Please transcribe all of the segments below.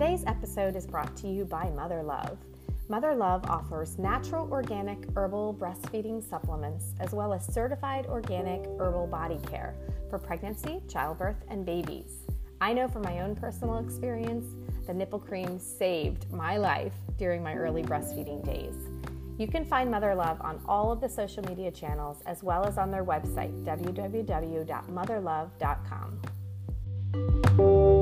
Today's episode is brought to you by Mother Love. Mother Love offers natural organic herbal breastfeeding supplements as well as certified organic herbal body care for pregnancy, childbirth, and babies. I know from my own personal experience, the nipple cream saved my life during my early breastfeeding days. You can find Mother Love on all of the social media channels as well as on their website, www.motherlove.com.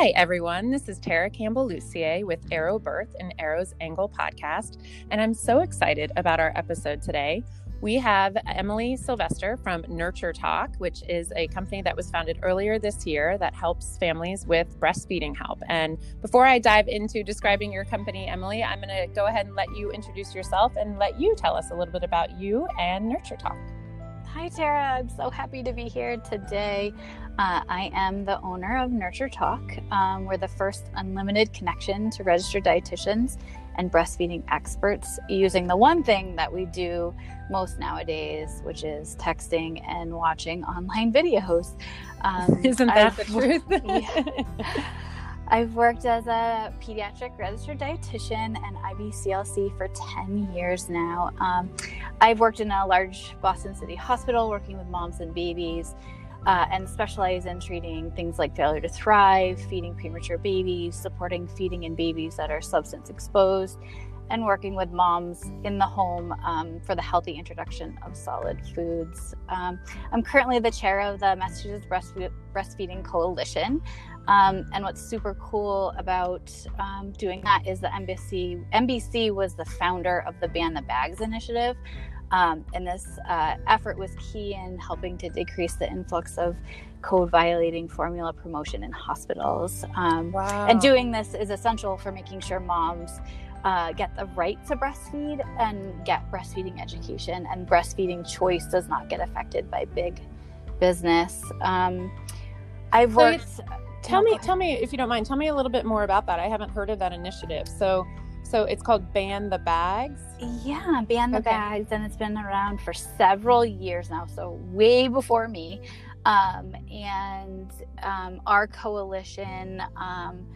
Hi, everyone. This is Tara Campbell Lucier with Arrow Birth and Arrow's Angle podcast, and I'm so excited about our episode today. We have Emily Sylvester from Nurture Talk, which is a company that was founded earlier this year that helps families with breastfeeding help. And before I dive into describing your company, Emily, I'm going to go ahead and let you introduce yourself and let you tell us a little bit about you and Nurture Talk. Hi, Tara. I'm so happy to be here today. Uh, I am the owner of Nurture Talk. Um, we're the first unlimited connection to registered dietitians and breastfeeding experts using the one thing that we do most nowadays, which is texting and watching online videos. Um, Isn't that I've, the truth? yeah. I've worked as a pediatric registered dietitian and IBCLC for 10 years now. Um, I've worked in a large Boston City hospital working with moms and babies uh, and specialize in treating things like failure to thrive, feeding premature babies, supporting feeding in babies that are substance exposed, and working with moms in the home um, for the healthy introduction of solid foods. Um, I'm currently the chair of the Massachusetts Breastfeeding Coalition, um, and what's super cool about um, doing that is the MBC, MBC was the founder of the Ban the Bags initiative. Um, and this uh, effort was key in helping to decrease the influx of code violating formula promotion in hospitals. Um, wow. And doing this is essential for making sure moms uh, get the right to breastfeed and get breastfeeding education, and breastfeeding choice does not get affected by big business. Um, I've worked. So Tell me, tell me if you don't mind. Tell me a little bit more about that. I haven't heard of that initiative. So, so it's called Ban the Bags. Yeah, Ban the okay. Bags, and it's been around for several years now. So way before me, um, and um, our coalition. Um,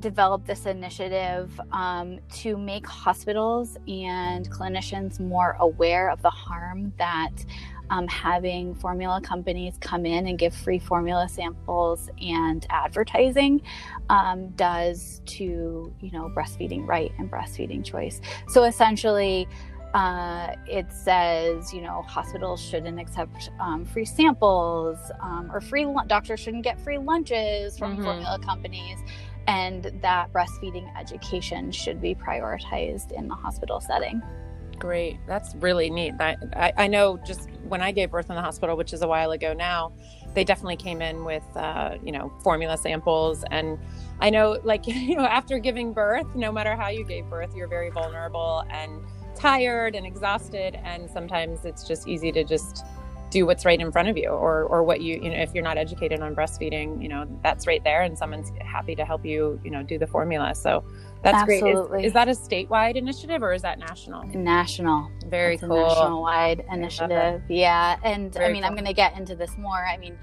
developed this initiative um, to make hospitals and clinicians more aware of the harm that um, having formula companies come in and give free formula samples and advertising um, does to you know breastfeeding right and breastfeeding choice so essentially uh, it says you know hospitals shouldn't accept um, free samples um, or free doctors shouldn't get free lunches from mm-hmm. formula companies and that breastfeeding education should be prioritized in the hospital setting great. That's really neat. I, I, I, know just when I gave birth in the hospital, which is a while ago now, they definitely came in with, uh, you know, formula samples. And I know, like, you know, after giving birth, no matter how you gave birth, you're very vulnerable and tired and exhausted. And sometimes it's just easy to just do what's right in front of you or or what you you know if you're not educated on breastfeeding you know that's right there and someone's happy to help you you know do the formula. So that's Absolutely. great. Is, is that a statewide initiative or is that national? National. Very it's cool. nationwide initiative. Yeah and very i mean cool. i'm going to get into this more. I mean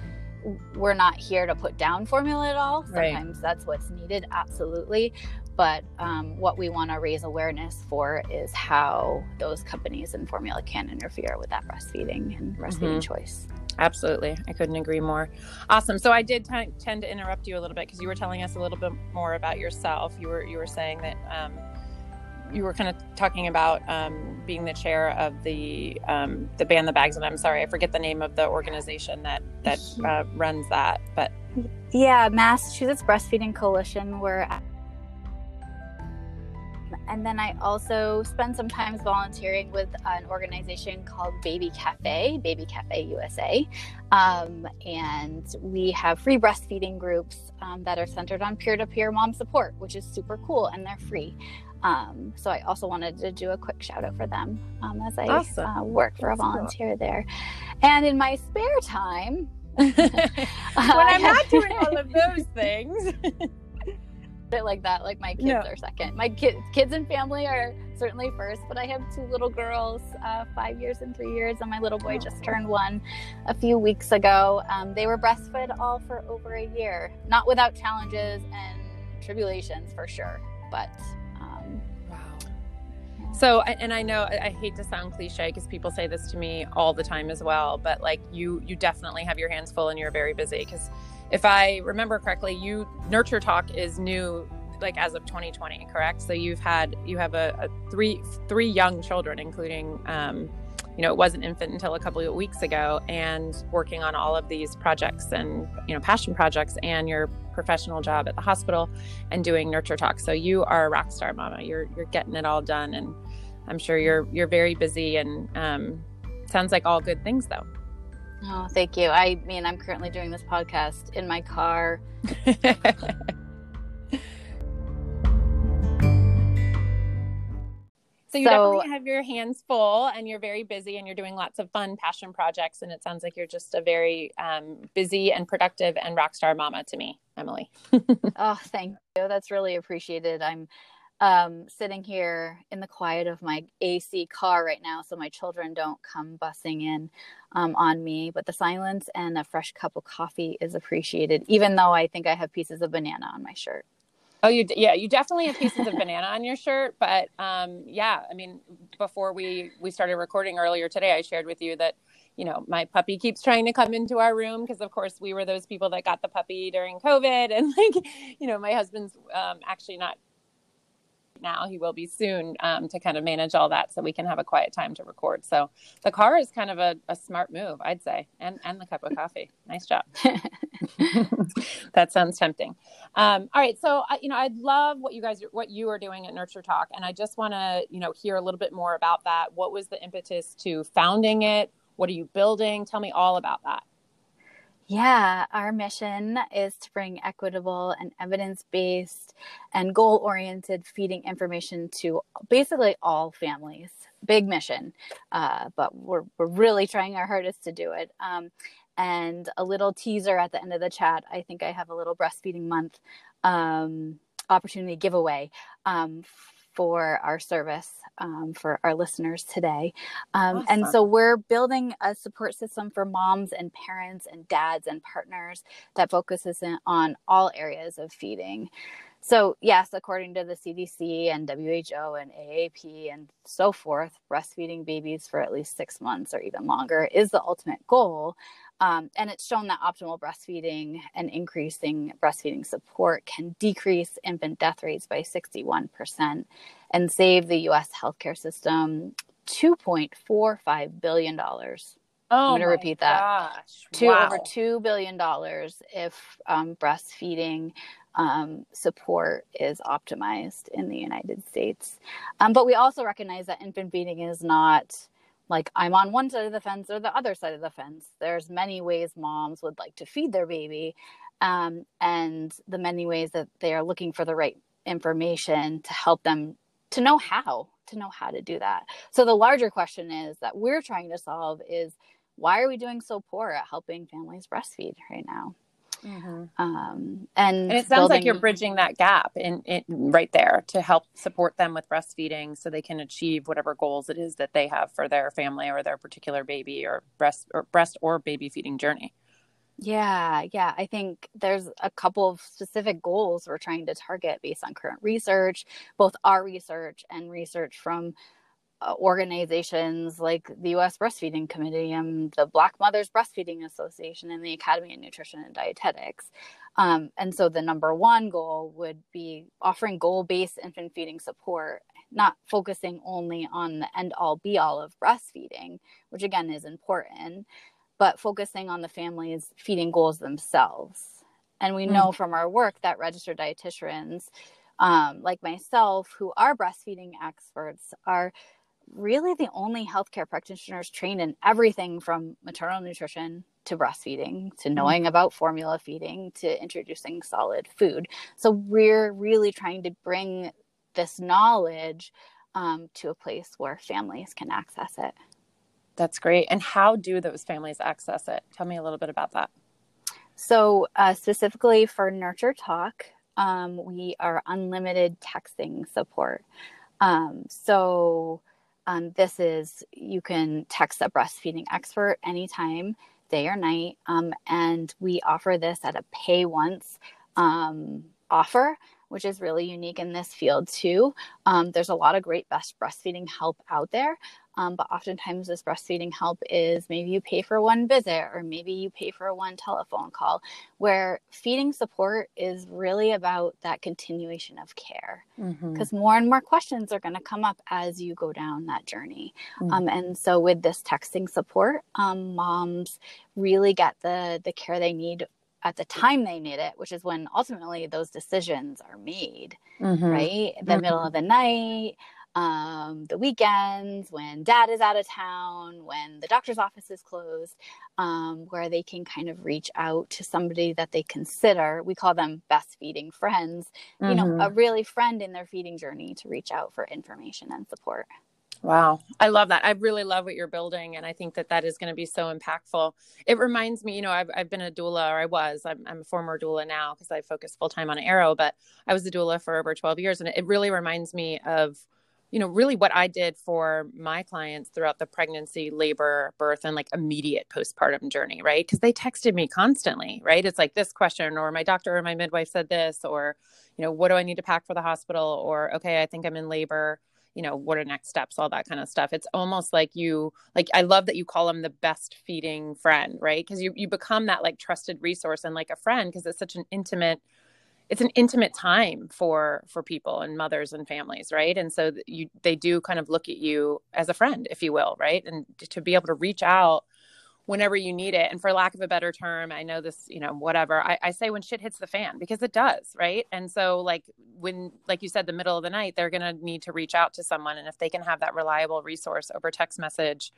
we're not here to put down formula at all. Sometimes right. that's what's needed absolutely but um, what we want to raise awareness for is how those companies and formula can interfere with that breastfeeding and breastfeeding mm-hmm. choice. Absolutely. I couldn't agree more. Awesome. So I did t- tend to interrupt you a little bit because you were telling us a little bit more about yourself. You were you were saying that um, you were kind of talking about um, being the chair of the um, the ban the bags, and I'm sorry, I forget the name of the organization that that uh, runs that. But yeah, Massachusetts Breastfeeding Coalition. We're and then I also spend some time volunteering with an organization called Baby Cafe, Baby Cafe USA. Um, and we have free breastfeeding groups um, that are centered on peer to peer mom support, which is super cool and they're free. Um, so I also wanted to do a quick shout out for them um, as I awesome. uh, work for That's a volunteer cool. there. And in my spare time, when I'm not doing all of those things. It like that. Like my kids no. are second. My kids, kids and family are certainly first. But I have two little girls, uh, five years and three years, and my little boy oh. just turned one a few weeks ago. Um, they were breastfed all for over a year, not without challenges and tribulations for sure. But um, wow. So, and I know I hate to sound cliche because people say this to me all the time as well, but like you, you definitely have your hands full and you're very busy because if I remember correctly, you Nurture Talk is new like as of 2020, correct? So you've had you have a, a three three young children, including um, you know it was an infant until a couple of weeks ago, and working on all of these projects and you know passion projects and your professional job at the hospital and doing Nurture Talk. So you are a rock star, Mama. You're you're getting it all done, and I'm sure you're you're very busy and um, sounds like all good things though. Oh, thank you. I mean, I'm currently doing this podcast in my car. So you so, definitely have your hands full and you're very busy and you're doing lots of fun passion projects. And it sounds like you're just a very um, busy and productive and rock star mama to me, Emily. oh, thank you. That's really appreciated. I'm um, sitting here in the quiet of my AC car right now, so my children don't come bussing in um, on me. But the silence and a fresh cup of coffee is appreciated, even though I think I have pieces of banana on my shirt. Oh, you yeah, you definitely have pieces of banana on your shirt, but um, yeah, I mean, before we we started recording earlier today, I shared with you that you know my puppy keeps trying to come into our room because of course we were those people that got the puppy during covid and like you know my husband's um, actually not now. He will be soon um, to kind of manage all that so we can have a quiet time to record. So the car is kind of a, a smart move, I'd say, and, and the cup of coffee. nice job. that sounds tempting. Um, all right. So, you know, I love what you guys, what you are doing at Nurture Talk. And I just want to, you know, hear a little bit more about that. What was the impetus to founding it? What are you building? Tell me all about that. Yeah, our mission is to bring equitable and evidence based and goal oriented feeding information to basically all families. Big mission, uh, but we're, we're really trying our hardest to do it. Um, and a little teaser at the end of the chat I think I have a little breastfeeding month um, opportunity giveaway um, for our service um, for our listeners today. Um, awesome. And so we're building a support system for moms and parents and dads and partners that focuses in, on all areas of feeding. So, yes, according to the CDC and WHO and AAP and so forth, breastfeeding babies for at least six months or even longer is the ultimate goal. Um, and it's shown that optimal breastfeeding and increasing breastfeeding support can decrease infant death rates by 61% and save the US healthcare system $2.45 billion. Oh, I'm going to repeat that. Gosh. To wow. over $2 billion if um, breastfeeding um, support is optimized in the United States. Um, but we also recognize that infant feeding is not like I'm on one side of the fence or the other side of the fence. There's many ways moms would like to feed their baby, um, and the many ways that they are looking for the right information to help them to know how to know how to do that. So the larger question is that we're trying to solve is why are we doing so poor at helping families breastfeed right now? Mm-hmm. Um, and, and, it sounds building... like you're bridging that gap in, in, right there to help support them with breastfeeding so they can achieve whatever goals it is that they have for their family or their particular baby or breast or breast or baby feeding journey. Yeah, yeah. I think there's a couple of specific goals we're trying to target based on current research, both our research and research from organizations like the U.S. Breastfeeding Committee and the Black Mothers Breastfeeding Association and the Academy of Nutrition and Dietetics. Um, and so the number one goal would be offering goal based infant feeding support, not focusing only on the end all be all of breastfeeding, which again is important, but focusing on the family's feeding goals themselves. And we mm. know from our work that registered dietitians, um, like myself, who are breastfeeding experts, are really the only healthcare practitioners trained in everything from maternal nutrition to breastfeeding to mm-hmm. knowing mm-hmm. about formula feeding to introducing solid food. So we're really trying to bring this knowledge um, to a place where families can access it. That's great. And how do those families access it? Tell me a little bit about that. So, uh, specifically for Nurture Talk, um, we are unlimited texting support. Um, so um, this is you can text a breastfeeding expert anytime, day or night, um, and we offer this at a pay once um, offer which is really unique in this field too. Um, there's a lot of great best breastfeeding help out there, um, but oftentimes this breastfeeding help is maybe you pay for one visit or maybe you pay for one telephone call, where feeding support is really about that continuation of care. Because mm-hmm. more and more questions are going to come up as you go down that journey. Mm-hmm. Um, and so with this texting support, um, moms really get the the care they need at the time they need it, which is when ultimately those decisions are made, mm-hmm. right? The mm-hmm. middle of the night, um, the weekends, when dad is out of town, when the doctor's office is closed, um, where they can kind of reach out to somebody that they consider, we call them best feeding friends, mm-hmm. you know, a mm-hmm. really friend in their feeding journey to reach out for information and support. Wow. I love that. I really love what you're building. And I think that that is going to be so impactful. It reminds me, you know, I've, I've been a doula, or I was, I'm, I'm a former doula now because I focus full time on Arrow, but I was a doula for over 12 years. And it really reminds me of, you know, really what I did for my clients throughout the pregnancy, labor, birth, and like immediate postpartum journey, right? Because they texted me constantly, right? It's like this question, or my doctor or my midwife said this, or, you know, what do I need to pack for the hospital? Or, okay, I think I'm in labor you know what are next steps all that kind of stuff it's almost like you like i love that you call them the best feeding friend right because you you become that like trusted resource and like a friend because it's such an intimate it's an intimate time for for people and mothers and families right and so you they do kind of look at you as a friend if you will right and to be able to reach out whenever you need it. And for lack of a better term, I know this, you know, whatever. I, I, say when shit hits the fan because it does, right? And so, like when, like you said, the middle of the night, they're gonna need to reach out to someone, and if they can have that reliable resource over text message,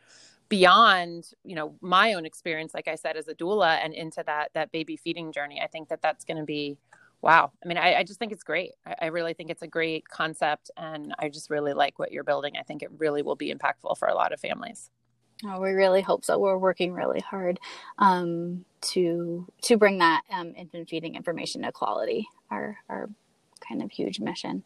beyond, you know, my own experience, like I said, as a doula, and into that that baby feeding journey, I think that that's gonna be. Wow. I mean, I, I just think it's great. I, I really think it's a great concept. And I just really like what you're building. I think it really will be impactful for a lot of families. Oh, we really hope so. We're working really hard um, to to bring that um, infant feeding information equality. Our our kind of huge mission.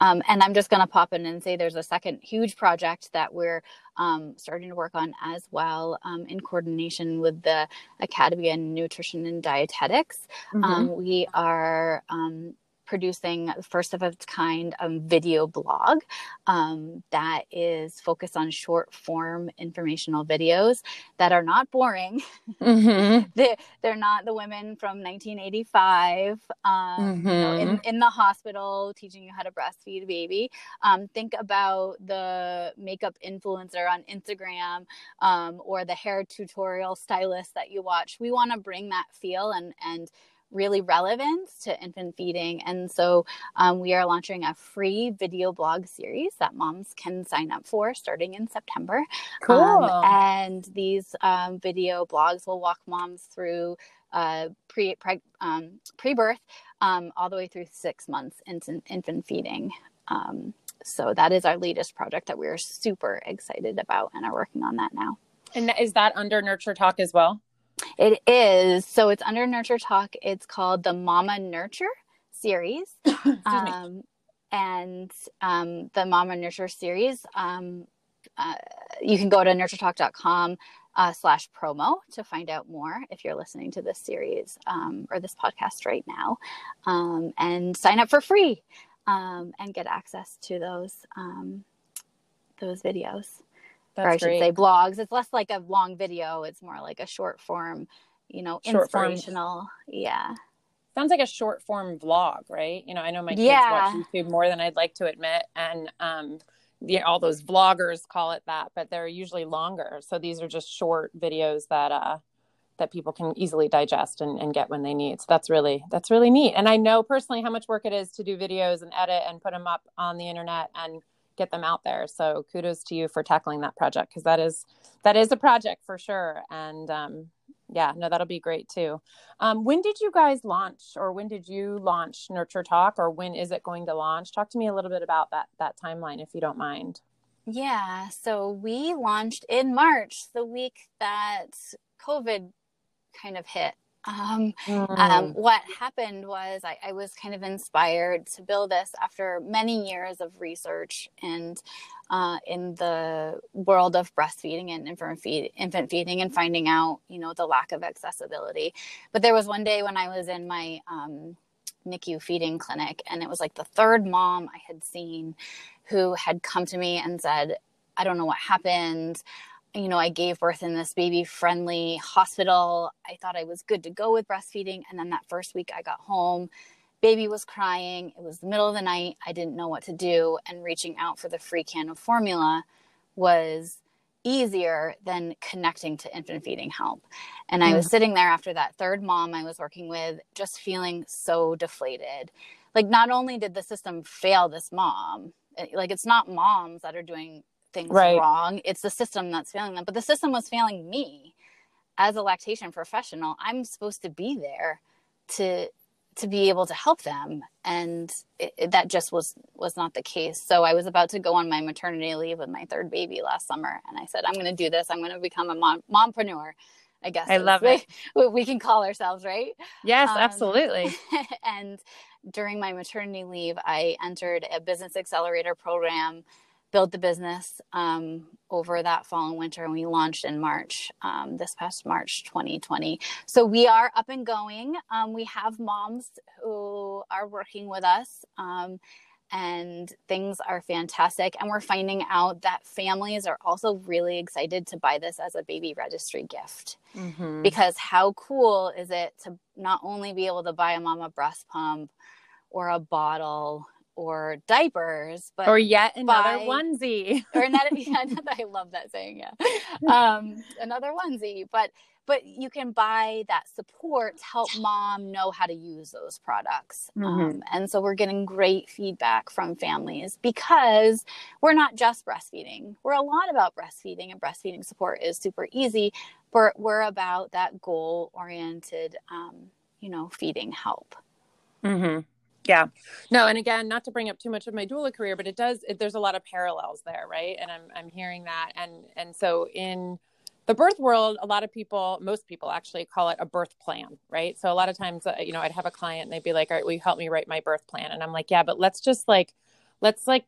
Um, and I'm just going to pop in and say there's a second huge project that we're um, starting to work on as well um, in coordination with the Academy of Nutrition and Dietetics. Mm-hmm. Um, we are um, producing first of its kind um, video blog um, that is focused on short form informational videos that are not boring. Mm-hmm. they, they're not the women from 1985 um, mm-hmm. you know, in, mm-hmm. in the hospital teaching you how to breastfeed a baby. Um, think about the makeup influencer on Instagram um, or the hair tutorial stylist that you watch. We want to bring that feel and and really relevant to infant feeding. And so um, we are launching a free video blog series that moms can sign up for starting in September. Cool. Um, and these um, video blogs will walk moms through uh, pre, pre um, pre-birth um, all the way through six months into infant feeding. Um, so that is our latest project that we're super excited about and are working on that now. And is that under Nurture Talk as well? It is. So it's under Nurture Talk. It's called the Mama Nurture series. um, and um, the Mama Nurture series, um, uh, you can go to nurturetalk.com uh, slash promo to find out more if you're listening to this series um, or this podcast right now um, and sign up for free um, and get access to those um, those videos. That's or I should great. say blogs. It's less like a long video. It's more like a short form, you know, short inspirational. Form. Yeah. Sounds like a short form vlog, right? You know, I know my kids yeah. watch YouTube more than I'd like to admit. And um yeah, all those vloggers call it that, but they're usually longer. So these are just short videos that uh that people can easily digest and, and get when they need. So that's really that's really neat. And I know personally how much work it is to do videos and edit and put them up on the internet and get them out there. So kudos to you for tackling that project because that is that is a project for sure. And um, yeah, no, that'll be great too. Um, when did you guys launch, or when did you launch Nurture Talk, or when is it going to launch? Talk to me a little bit about that that timeline, if you don't mind. Yeah, so we launched in March, the week that COVID kind of hit Um, mm. um, what happened was I, I, was kind of inspired to build this after many years of research and uh, in the world of breastfeeding and infant, feed, infant feeding and finding out, you know, the lack of accessibility. But there was one day when I was in my um, NICU feeding clinic, and it was like the third mom I had seen who had come to me and said, I don't know what happened you know, I gave birth in this baby friendly hospital. I thought I was good to go with breastfeeding. And then that first week I got home, baby was crying. It was the middle of the night. I didn't know what to do. And reaching out for the free can of formula was easier than connecting to infant feeding help. And I was mm. sitting there after that third mom I was working with, just feeling so deflated. Like, not only did the system fail this mom, eh, like, it's not moms that are doing things right. wrong. It's the system that's failing them. But the system was failing me as a lactation professional. I'm supposed to be there to to be able to help them and it, it, that just was was not the case so i was about to go on my maternity leave with my third baby last summer and i said i'm going to do this i'm going to become a mom mompreneur i guess i love it we can call ourselves right yes um, absolutely and during my maternity leave i entered a business accelerator program build the business um, over that fall and winter and we launched in march um, this past march 2020 so we are up and going. Um, we have moms who are working with us um, and things are fantastic. And we're finding out that families are also really excited to buy this as a baby registry gift. Mm-hmm. because how cool is it to not only be able to buy a mom a breast pump or a bottle or diapers, but or yet another buy, onesie, or another. Yeah, another, I love that saying. Yeah, um, another onesie, but but you can buy that support to help mom know how to use those products. Mm-hmm. Um, and so we're getting great feedback from families because we're not just breastfeeding. We're a lot about breastfeeding, and breastfeeding support is super easy. But we're about that goal oriented, um, you know, feeding help. Mm-hmm. Yeah. No, and again, not to bring up too much of my doula career, but it does it, there's a lot of parallels there, right? And I'm I'm hearing that and and so in the birth world, a lot of people, most people actually call it a birth plan, right? So a lot of times, uh, you know, I'd have a client and they'd be like, "All right, will you help me write my birth plan?" And I'm like, "Yeah, but let's just like let's like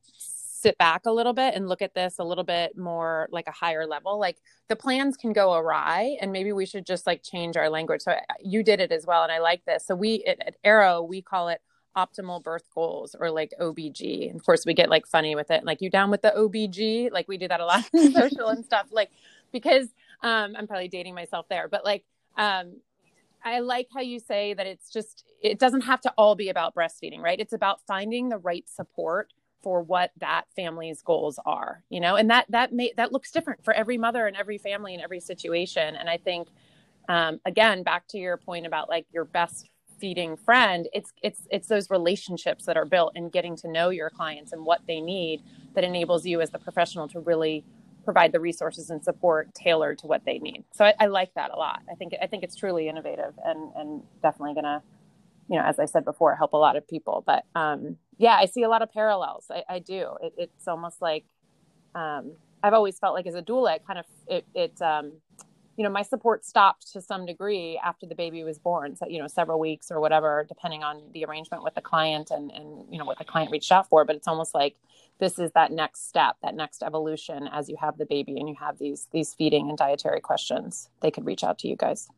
sit back a little bit and look at this a little bit more like a higher level like the plans can go awry and maybe we should just like change our language so you did it as well and i like this so we at, at arrow we call it optimal birth goals or like OBG. And of course, we get like funny with it. Like, you down with the OBG? Like, we do that a lot social and stuff. Like, because um, I'm probably dating myself there, but like, um, I like how you say that it's just, it doesn't have to all be about breastfeeding, right? It's about finding the right support for what that family's goals are, you know, and that, that may, that looks different for every mother and every family and every situation. And I think, um, again, back to your point about like your best feeding friend it's it's it's those relationships that are built and getting to know your clients and what they need that enables you as the professional to really provide the resources and support tailored to what they need. So I, I like that a lot. I think i think it's truly innovative and and definitely gonna you know as i said before help a lot of people. But um yeah i see a lot of parallels. I, I do. It, it's almost like um i've always felt like as a doula it kind of it, it um you know, my support stopped to some degree after the baby was born. So, you know, several weeks or whatever, depending on the arrangement with the client and, and, you know, what the client reached out for. But it's almost like this is that next step, that next evolution as you have the baby and you have these, these feeding and dietary questions, they could reach out to you guys.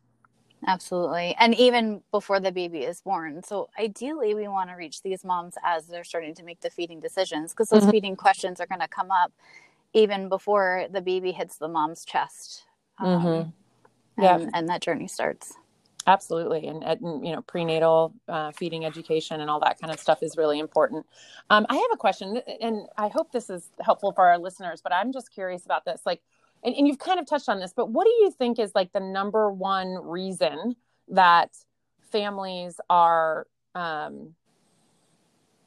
Absolutely. And even before the baby is born. So ideally we want to reach these moms as they're starting to make the feeding decisions because those mm-hmm. feeding questions are going to come up even before the baby hits the mom's chest um, mm-hmm. yeah. and, and that journey starts absolutely and, and, you know prenatal uh, feeding education and all that kind of stuff is really important um, i have a question and i hope this is helpful for our listeners but i'm just curious about this like and, and you've kind of touched on this but what do you think is like the number one reason that families are um,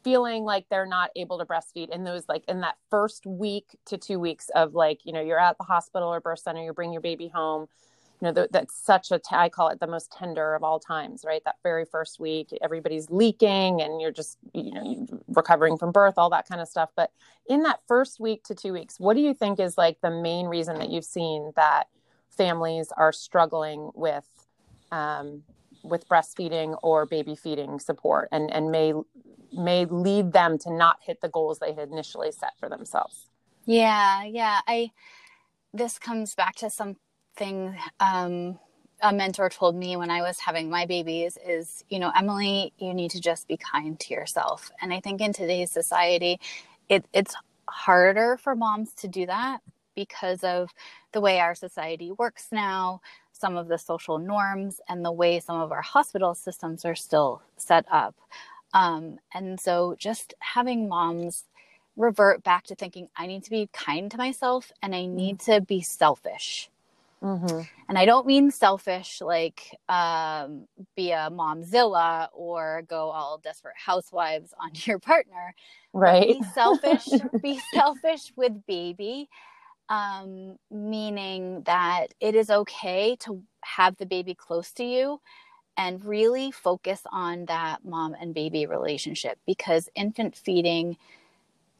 feeling like they're not able to breastfeed in those like in that first week to two weeks of like you know you're at the hospital or birth center you bring your baby home you know that's such a t- I call it the most tender of all times right? That very first week everybody's leaking and you're just you know recovering from birth all that kind of stuff. But in that first week to two weeks what do you think is like the main reason that you've seen that families are struggling with um, with breastfeeding or baby feeding support and and may may lead them to not hit the goals they had initially set for themselves yeah yeah i this comes back to something um a mentor told me when I was having my babies is, you know, Emily, you need to just be kind to yourself. And I think in today's society, it, it's harder for moms to do that because of the way our society works now, some of the social norms, and the way some of our hospital systems are still set up. Um, and so just having moms revert back to thinking, I need to be kind to myself and I need to be selfish. Mm-hmm. And I don't mean selfish, like um, be a momzilla or go all desperate housewives on your partner. Right. Be selfish. be selfish with baby, um, meaning that it is okay to have the baby close to you and really focus on that mom and baby relationship because infant feeding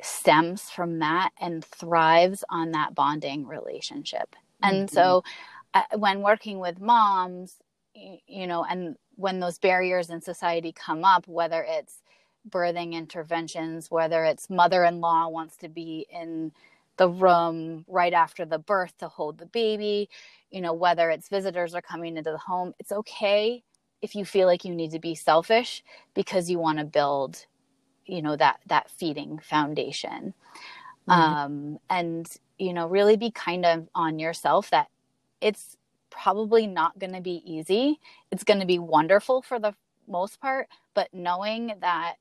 stems from that and thrives on that bonding relationship. And mm-hmm. so uh, when working with moms, you know, and when those barriers in society come up, whether it's birthing interventions, whether it's mother in law wants to be in the room right after the birth to hold the baby, you know, whether it's visitors are coming into the home, it's okay if you feel like you need to be selfish because you want to build, you know, that that feeding foundation. Mm-hmm. Um, and you know, really be kind of on yourself that it's probably not going to be easy. It's going to be wonderful for the most part, but knowing that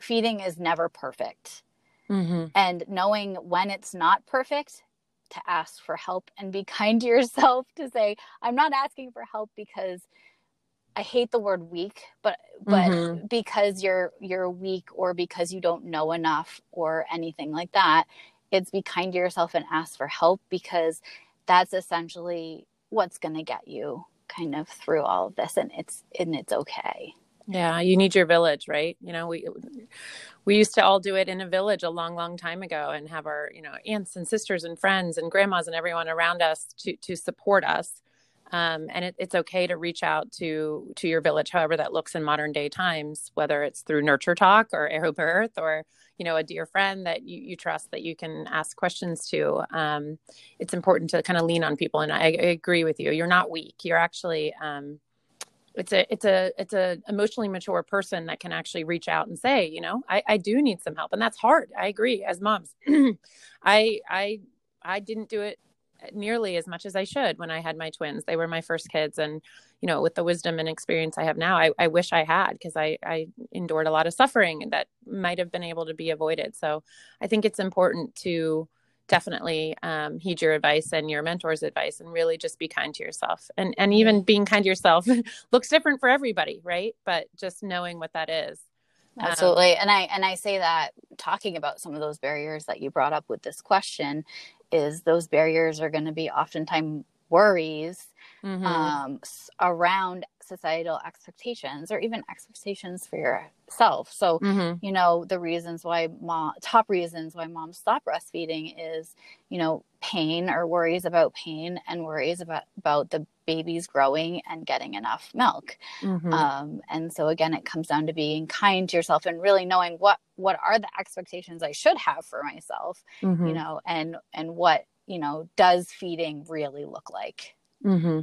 feeding is never perfect. Mm-hmm. And knowing when it's not perfect to ask for help and be kind to yourself to say, I'm not asking for help because I hate the word weak, but but mm-hmm. because you're you're weak or because you don't know enough or anything like that, it's be kind to yourself and ask for help because that's essentially what's going to get you kind of through all of this and it's and it's okay. Yeah you need your village right? You know we we used to all do it in a village a long long time ago and have our you know aunts and sisters and friends and grandmas and everyone around us to to support us um, and it, it's okay to reach out to to your village however that looks in modern day times whether it's through nurture talk or AeroBirth or you know a dear friend that you, you trust that you can ask questions to. Um, it's important to kind of lean on people and I, I, agree with you. You're not weak. You're actually um, it's a it's a it's a emotionally mature person that can actually reach out and say you know I, I do need some help. And that's hard. I agree. As moms i i i didn't do it nearly as much as I should when I had my twins. They were my first kids. And, you know, with the wisdom and experience I have now, I, I wish I had because I, I endured a lot of suffering that might have been able to be avoided. So I think it's important to definitely um, heed your advice and your mentor's advice and really just be kind to yourself. And, and even being kind to yourself looks different for everybody, right? But just knowing what that is. Um, Absolutely. And I and I say that talking about some of those barriers that you brought up with this question is those barriers are going to be oftentimes worries mm-hmm. um, around societal expectations or even expectations for yourself. So, mm-hmm. you know, the reasons why mom, top reasons why moms stop breastfeeding is, you know, pain or worries about pain and worries about, about the baby's growing and getting enough milk. Mm-hmm. Um, and so again, it comes down to being kind to yourself and really knowing what, what are the expectations I should have for myself, mm-hmm. you know, and, and what, you know, does feeding really look like? Mm-hmm.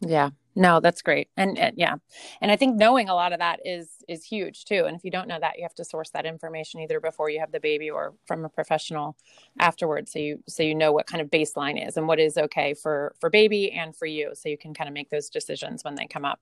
Yeah. No, that's great. And, and, yeah. And I think knowing a lot of that is is huge too. And if you don't know that, you have to source that information either before you have the baby or from a professional afterwards so you so you know what kind of baseline is and what is okay for for baby and for you so you can kind of make those decisions when they come up.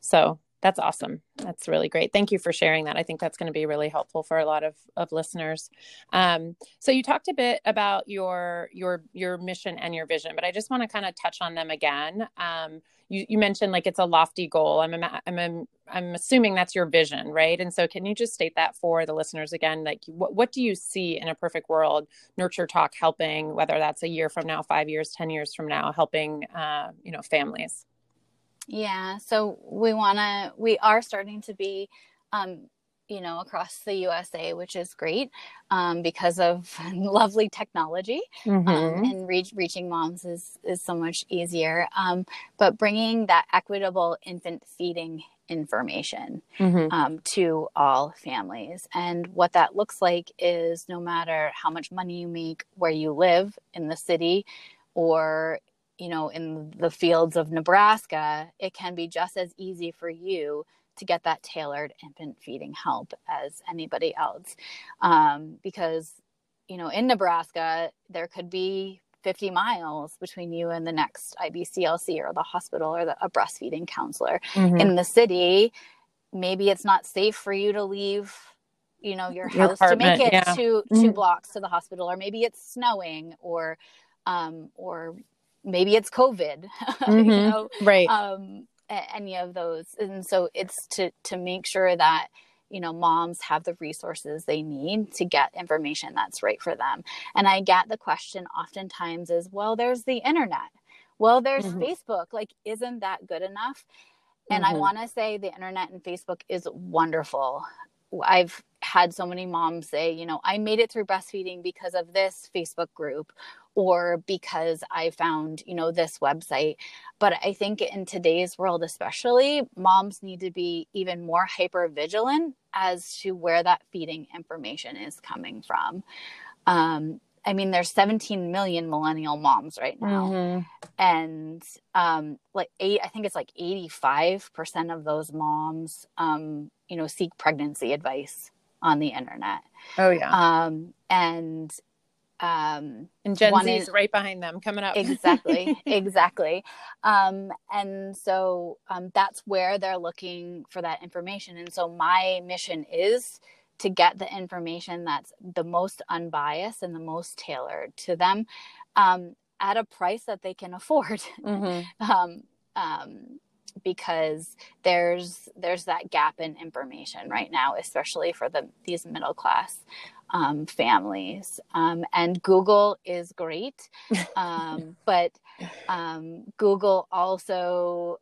So, that's awesome. That's really great. Thank you for sharing that. I think that's going to be really helpful for a lot of, of listeners. Um, so you talked a bit about your your your mission and your vision, but I just want to kind of touch on them again. Um, you, you mentioned like it's a lofty goal. I'm I'm I'm assuming that's your vision, right? And so can you just state that for the listeners again? Like what what do you see in a perfect world? Nurture Talk helping, whether that's a year from now, five years, ten years from now, helping uh, you know families. Yeah, so we want to, we are starting to be um, you know, across the USA, which is great um, because of lovely technology. Um, mm-hmm. Um, and reach, reaching moms is, is so much easier. Um, but bringing that equitable infant feeding information mm-hmm. um, to all families. And what that looks like is no matter how much money you make, where you live in the city or you know in the fields of Nebraska, it can be just as easy for you to get that tailored infant feeding help as anybody else. Um, because, you know, in Nebraska, there could be 50 miles between you and the next IBCLC or the hospital or the, a breastfeeding counselor. Mm-hmm. In the city, maybe it's not safe for you to leave you know your house your to make it yeah. 2 mm-hmm. two blocks to the hospital or maybe it's snowing or um or maybe it's covid mm-hmm. you know? Right. Um any of those. And so it's to to make sure that you know moms have the resources they need to get information that's right for them. And i get the question oftentimes is well there's the internet. Well there's mm-hmm. facebook. Like isn't that good enough? And mm-hmm. i want to say the internet and facebook is wonderful. I've had so many moms say, you know, I made it through breastfeeding because of this Facebook group or because I found, you know, this website. But I think in today's world, especially, moms need to be even more hyper vigilant as to where that feeding information is coming from. Um, I mean, there's 17 million millennial moms right now, mm-hmm. and um, like eight, I think it's like 85 percent of those moms, um, you know, seek pregnancy advice on the internet. Oh yeah. Um, and um and gen z is right behind them coming up. Exactly exactly. Um and so um that's where they're looking for that information. And so my mission is to get the information that's the most unbiased and the most tailored to them um at a price that they can afford. Mm-hmm. um um because there's there's that gap in information right now especially for the these middle class um, families. Um, and Google is great, um, but um, Google also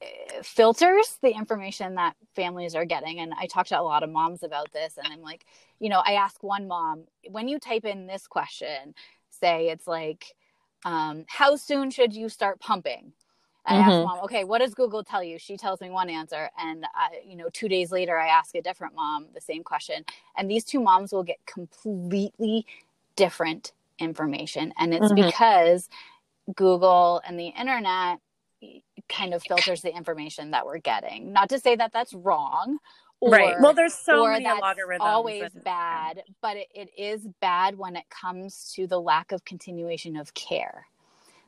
eh, filters the information that families are getting. And I talked to a lot of moms about this, and I'm like, you know, I ask one mom, when you type in this question, say it's like, um, how soon should you start pumping? I mm-hmm. ask mom, okay, what does Google tell you? She tells me one answer, and I, you know, two days later, I ask a different mom the same question, and these two moms will get completely different information, and it's mm-hmm. because Google and the internet kind of filters the information that we're getting. Not to say that that's wrong. Or, right. Well, there's so many algorithms. Always and, bad, but it, it is bad when it comes to the lack of continuation of care.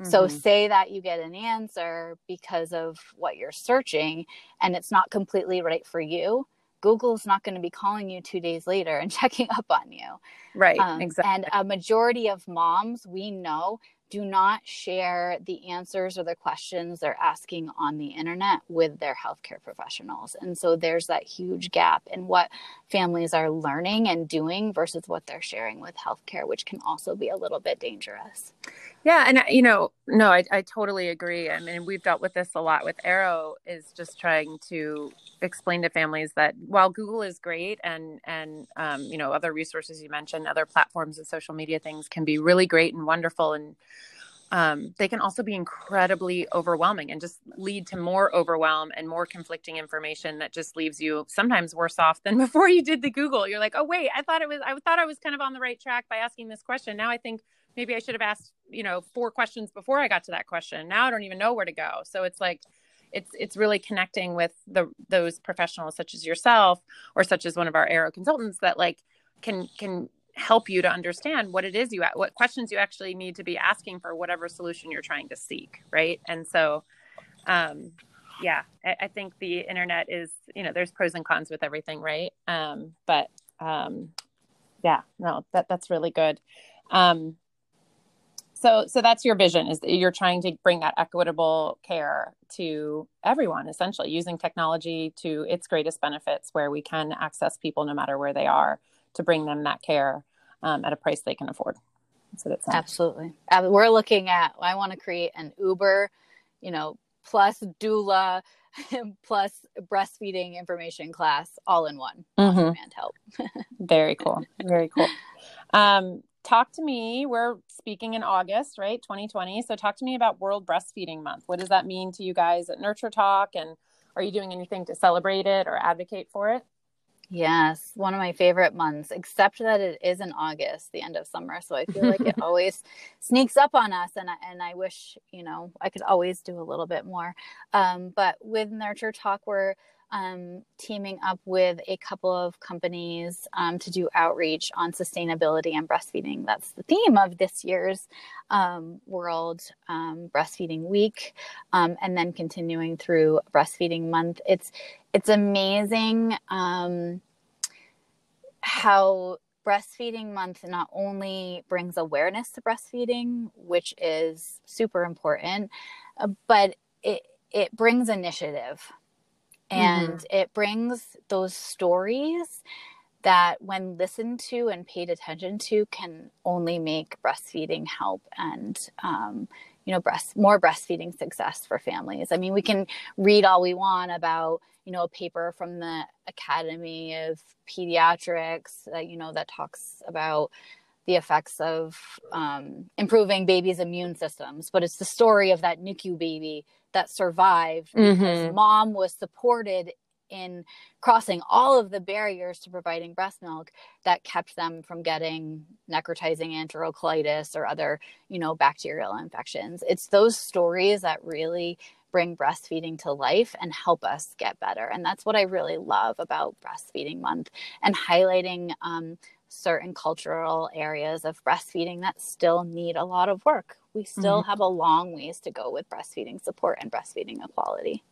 So, mm-hmm. say that you get an answer because of what you're searching and it's not completely right for you. Google's not going to be calling you two days later and checking up on you. Right. Um, exactly. And a majority of moms we know do not share the answers or the questions they're asking on the internet with their healthcare professionals. And so there's that huge gap in what families are learning and doing versus what they're sharing with healthcare, which can also be a little bit dangerous. Yeah. And, you know, no, I, I totally agree. I mean, we've dealt with this a lot with Arrow, is just trying to explain to families that while Google is great and, and, um, you know, other resources you mentioned, other platforms and social media things can be really great and wonderful and um, they can also be incredibly overwhelming and just lead to more overwhelm and more conflicting information that just leaves you sometimes worse off than before you did the Google. You're like, oh wait, I thought it was I thought I was kind of on the right track by asking this question. Now I think maybe I should have asked, you know, four questions before I got to that question. Now I don't even know where to go. So it's like it's it's really connecting with the those professionals such as yourself or such as one of our Arrow consultants that like can can help you to understand what it is you what questions you actually need to be asking for whatever solution you're trying to seek right? And so um yeah I, I think the internet is you know there's pros and cons with everything right? Um but um yeah no that that's really good. Um so so that's your vision is that you're trying to bring that equitable care to everyone essentially using technology to its greatest benefits where we can access people no matter where they are to bring them that care um, at a price they can afford. That's what it sounds. Absolutely. We're looking at, I want to create an Uber, you know, plus doula plus breastfeeding information class all in one mm-hmm. demand help very cool very cool um, talk to me we're speaking in august right 2020 so talk to me about world breastfeeding month what does that mean to you guys at nurture talk and are you doing anything to celebrate it or advocate for it Yes, one of my favorite months, except that it is in August, the end of summer. So I feel like it always sneaks up on us. And I, and I wish, you know, I could always do a little bit more. Um, but with Nurture Talk, we're um, teaming up with a couple of companies um, to do outreach on sustainability and breastfeeding. That's the theme of this year's um, World um, Breastfeeding Week, um, and then continuing through Breastfeeding Month. It's it's amazing um, how breastfeeding month not only brings awareness to breastfeeding which is super important uh, but it it brings initiative and mm-hmm. it brings those stories that when listened to and paid attention to can only make breastfeeding help and um, you know breast more breastfeeding success for families i mean we can read all we want about you know a paper from the academy of pediatrics that you know that talks about the effects of um, improving babies immune systems but it's the story of that nicu baby that survived because mm-hmm. mom was supported in crossing all of the barriers to providing breast milk that kept them from getting necrotizing enterocolitis or other, you know, bacterial infections. It's those stories that really bring breastfeeding to life and help us get better. And that's what I really love about Breastfeeding Month and highlighting um, certain cultural areas of breastfeeding that still need a lot of work. We still mm-hmm. have a long ways to go with breastfeeding support and breastfeeding equality.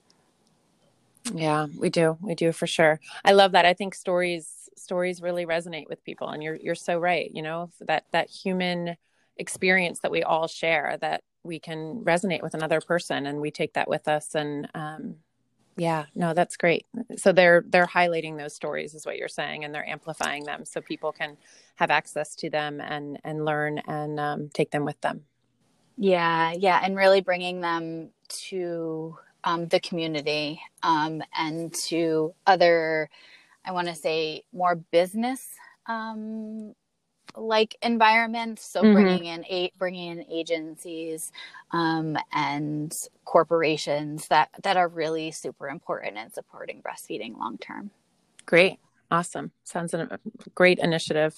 Yeah, we do. We do for sure. I love that. I think stories stories really resonate with people and you're you're so right, you know, that that human experience that we all share that we can resonate with another person and we take that with us and um yeah no that's great. So they're they're highlighting those stories is what you're saying and they're amplifying them so people can have access to them and and learn and um, take them with them. Yeah yeah and really bringing them to um, the community um, and to other i want to say more business um, like environments so mm-hmm. bringing in eight bringing in agencies um, and corporations that that are really super important in supporting breastfeeding long term great awesome sounds a great initiative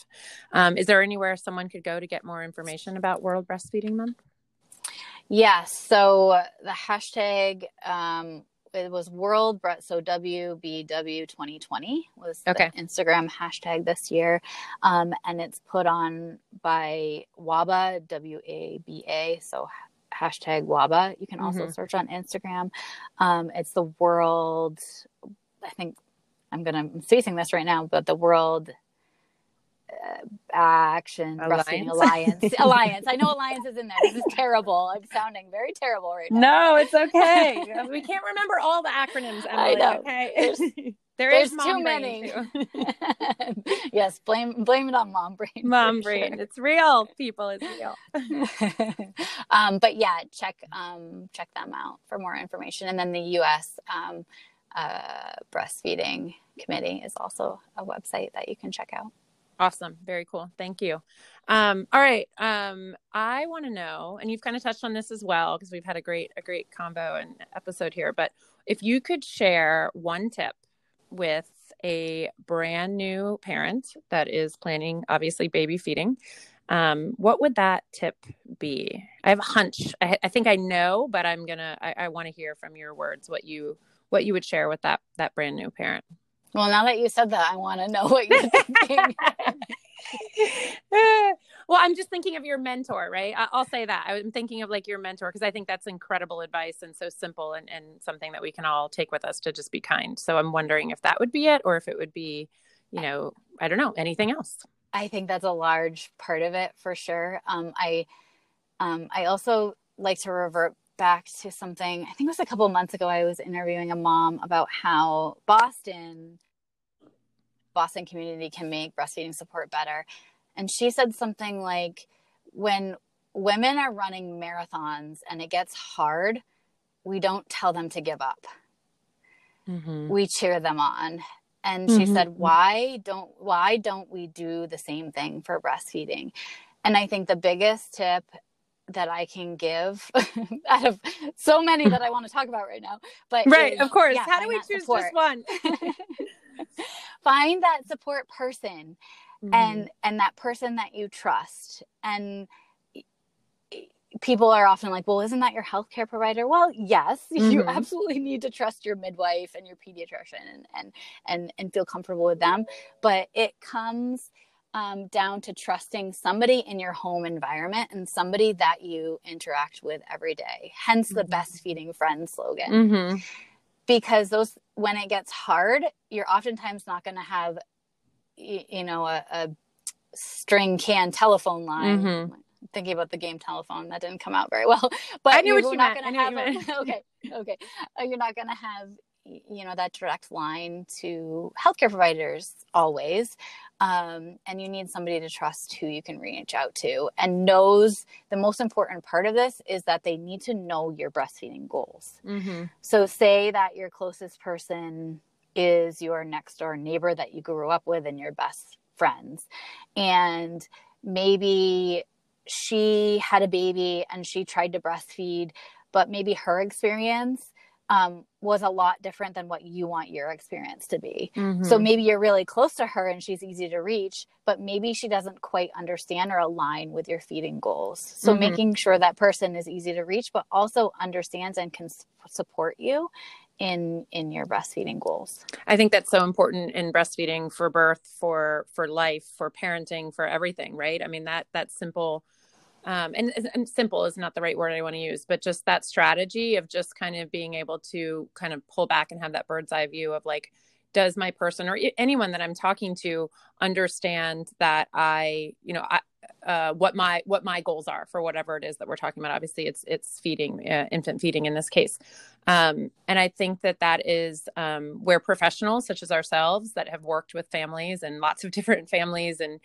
um, is there anywhere someone could go to get more information about world breastfeeding month Yes. So the hashtag um, it was World so WBW 2020 was okay. the Instagram hashtag this year, um, and it's put on by WABA W A B A. So hashtag WABA. You can also mm-hmm. search on Instagram. Um, it's the World. I think I'm gonna I'm facing this right now, but the World action alliance. alliance alliance. I know alliance is in there. This is terrible. I'm sounding very terrible right now. No it's okay. We can't remember all the acronyms Emily, I know. okay? There's, there there's too many. too. yes blame blame it on mom brain mom brain. sure. it's real. People it's real. Um, but yeah check um, check them out for more information. And then the us um, uh, breastfeeding committee is also a website that you can check out Awesome. Very cool. Thank you. Um, all right. Um, I want to know, and you've kind of touched on this as well, because we've had a great, a great combo and episode here, but if you could share one tip with a brand new parent that is planning, obviously baby feeding, um, what would that tip be? I have a hunch. I, I think I know, but I'm gonna. I, I want to hear from your words what you what you would share with that that brand new parent. Well, now that you said that, I want to know what you're thinking. well, I'm just thinking of your mentor, right? I'll say that. I'm thinking of like your mentor because I think that's incredible advice and so simple and, and something that we can all take with us to just be kind. So I'm wondering if that would be it or if it would be, you know, I don't know, anything else. I think that's a large part of it for sure. Um, I, um, I also like to revert back to something i think it was a couple months ago i was interviewing a mom about how boston boston community can make breastfeeding support better and she said something like when women are running marathons and it gets hard we don't tell them to give up. Mhm. We cheer them on. And she Mhm. said, "Why don't why don't we do the same thing for breastfeeding?" And I think the biggest tip that I can give out of so many that I want to talk about right now, but Right, is, of course. yeah, How do we choose support. just one? find that support person Mm-hmm. and and that person that you trust and people are often like well isn't that your healthcare provider well yes you Mhm. absolutely need to trust your midwife and your pediatrician and and and, and feel comfortable with them but it comes um, down to trusting somebody in your home environment and somebody that you interact with every day. Hence the Mhm. breastfeeding friend slogan. Hmm because those when it gets hard you're oftentimes not going to have y- you know a, a string can telephone line. Mhm. thinking about the game telephone that didn't come out very well. But I knew you're what you not going to have a, okay okay. Uh, you're not going to have you know that direct line to healthcare providers always um, and you need somebody to trust who you can reach out to and knows the most important part of this is that they need to know your breastfeeding goals hmm so, say that your closest person is your next door neighbor that you grew up with and your best friends. And maybe she had a baby and she tried to breastfeed, but maybe her experience um, was a lot different than what you want your experience to be. Mm-hmm. So maybe you're really close to her and she's easy to reach, but maybe she doesn't quite understand or align with your feeding goals. So Mhm. making sure that person is easy to reach, but also understands and can support you in in your breastfeeding goals. I think that's so important in breastfeeding for birth, for for life, for parenting, for everything, right? I mean that that simple um and, and simple is not the right word I want to use, but just that strategy of just kind of being able to kind of pull back and have that bird's eye view of like does my person or anyone that I'm talking to understand that I, you know, I uh, what my what my goals are for whatever it is that we're talking about. Obviously, it's it's feeding, uh, infant feeding in this case, um, and I think that that is um, where professionals such as ourselves that have worked with families and lots of different families and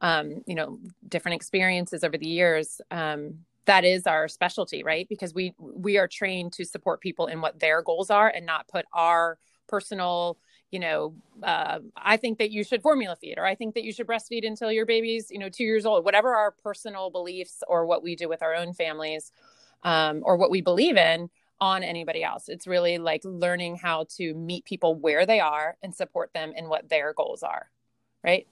um, you know different experiences over the years. Um, that is our specialty, right? Because we we are trained to support people in what their goals are and not put our personal you know, uh, I think that you should formula feed, or I think that you should breastfeed until your baby's, you know, two years old. Whatever our personal beliefs or what we do with our own families, um, or what we believe in on anybody else. It's really like learning how to meet people where they are and support them in what their goals are, right?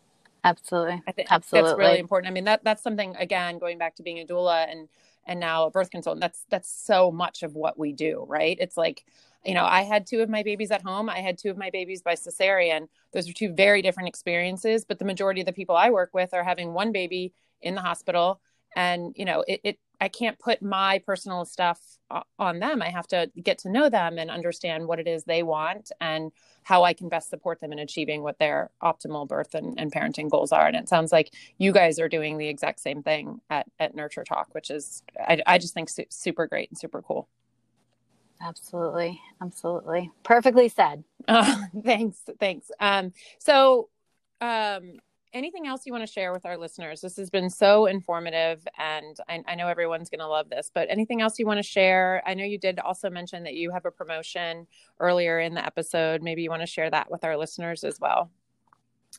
Absolutely, I think absolutely, that's really important. I mean, that that's something again going back to being a doula and and now a birth consultant. That's that's so much of what we do, right? It's like you know, I had two of my babies at home. I had two of my babies by cesarean. Those are two very different experiences, but the majority of the people I work with are having one baby in the hospital. And, you know, it, it I can't put my personal stuff on them. I have to get to know them and understand what it is they want and how I can best support them in achieving what their optimal birth and, and parenting goals are. And it sounds like you guys are doing the exact same thing at, at Nurture Talk, which is, I, I just think su- super great and super cool. Absolutely. Absolutely. Perfectly said. Uh, thanks. Thanks. Um, so, um, anything else you want to share with our listeners? This has been so informative, and I, I know everyone's going to love this. But anything else you want to share? I know you did also mention that you have a promotion earlier in the episode. Maybe you want to share that with our listeners as well.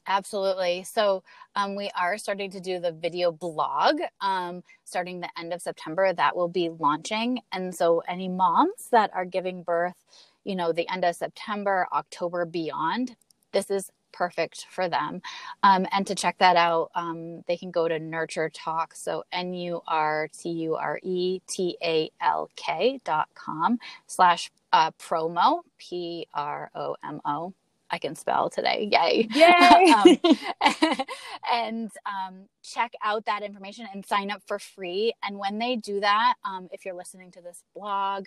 Absolutely. So um, we are starting to do the video blog um, starting the end of September. That will be launching. And so any moms that are giving birth, you know, the end of September, October, beyond, this is perfect for them. Um, and to check that out, um, they can go to Nurture Talk. So N U R T U R E T A L K dot com slash uh, promo, P R O M O. I can spell today. Yay. Yay. um, and um, check out that information and sign up for free. And when they do that, um, if you're listening to this blog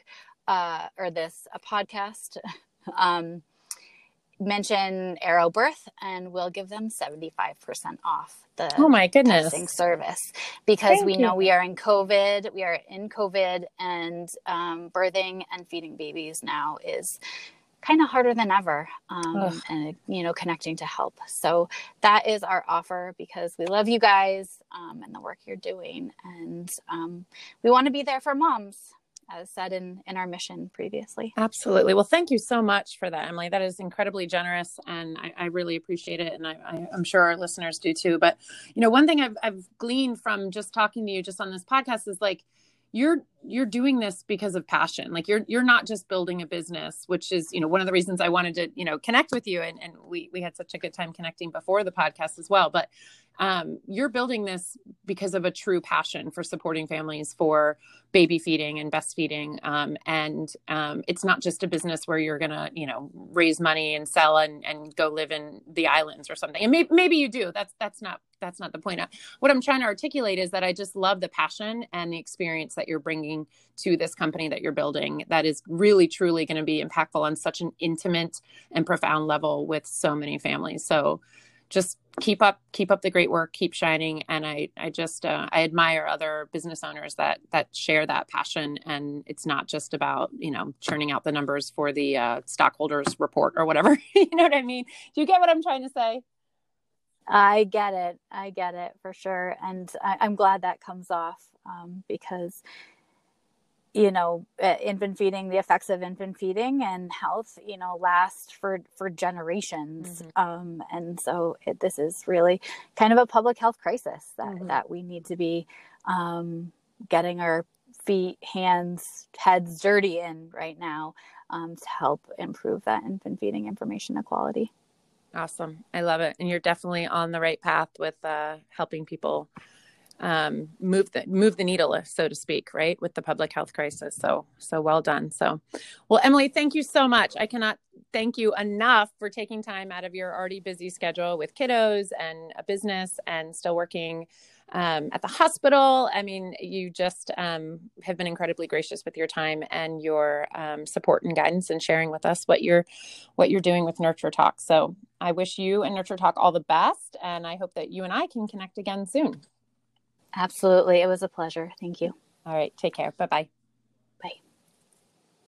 uh, or this a podcast, um, mention Arrow Birth and we'll give them 75% off the oh my goodness. testing service. Because Thank we know we are in COVID. We are in COVID and um, birthing and feeding babies now is kind of harder than ever um, and you know connecting to help. So that is our offer because we love you guys um, and the work you're doing and um, we want to be there for moms as said in, in our mission previously. Absolutely. Well, thank you so much for that, Emily. That is incredibly generous and I, I really appreciate it. And I, am sure our listeners do too. But, you know, one thing I've, I've gleaned from just talking to you just on this podcast is like, you're you're doing this because of passion. Like you're you're not just building a business which is you know one of the reasons i wanted to you know connect with you and, and we we had such a good time connecting before the podcast as well. But um, you're building this because of a true passion for supporting families for baby feeding and breastfeeding um, and um, it's not just a business where you're gonna you know raise money and sell and, and go live in the islands or something. And maybe, maybe you do. That's that's not that's not the point. What i'm trying to articulate is that i just love the passion and the experience that you're bringing to this company that you're building that is really truly going to be impactful on such an intimate and profound level with so many families. So just keep up keep up the great work keep shining. And i i just uh, i admire other business owners that that share that passion. And it's not just about you know churning out the numbers for the uh, stockholders report or whatever. You know what i mean? Do you get what i'm trying to say? I get it. I get it for sure. And I, am glad that comes off um, because you know uh, infant feeding the effects of infant feeding and health you know last for for generations mm-hmm. um, and so it, this is really kind of a public health crisis that mm-hmm. that we need to be um, getting our feet hands heads dirty in right now um, to help improve that infant feeding information equality awesome i love it and you're definitely on the right path with uh, helping people um, move the move the needle, so to speak, right, with the public health crisis. So so well done. So, well, Emily, thank you so much. I cannot thank you enough for taking time out of your already busy schedule with kiddos and a business and still working um, at the hospital. I mean, you just um, have been incredibly gracious with your time and your um, support and guidance and sharing with us what you're what you're doing with Nurture Talk. So I wish you and Nurture Talk all the best, and I hope that you and I can connect again soon. Absolutely. It was a pleasure. Thank you. All right. Take care. Bye bye.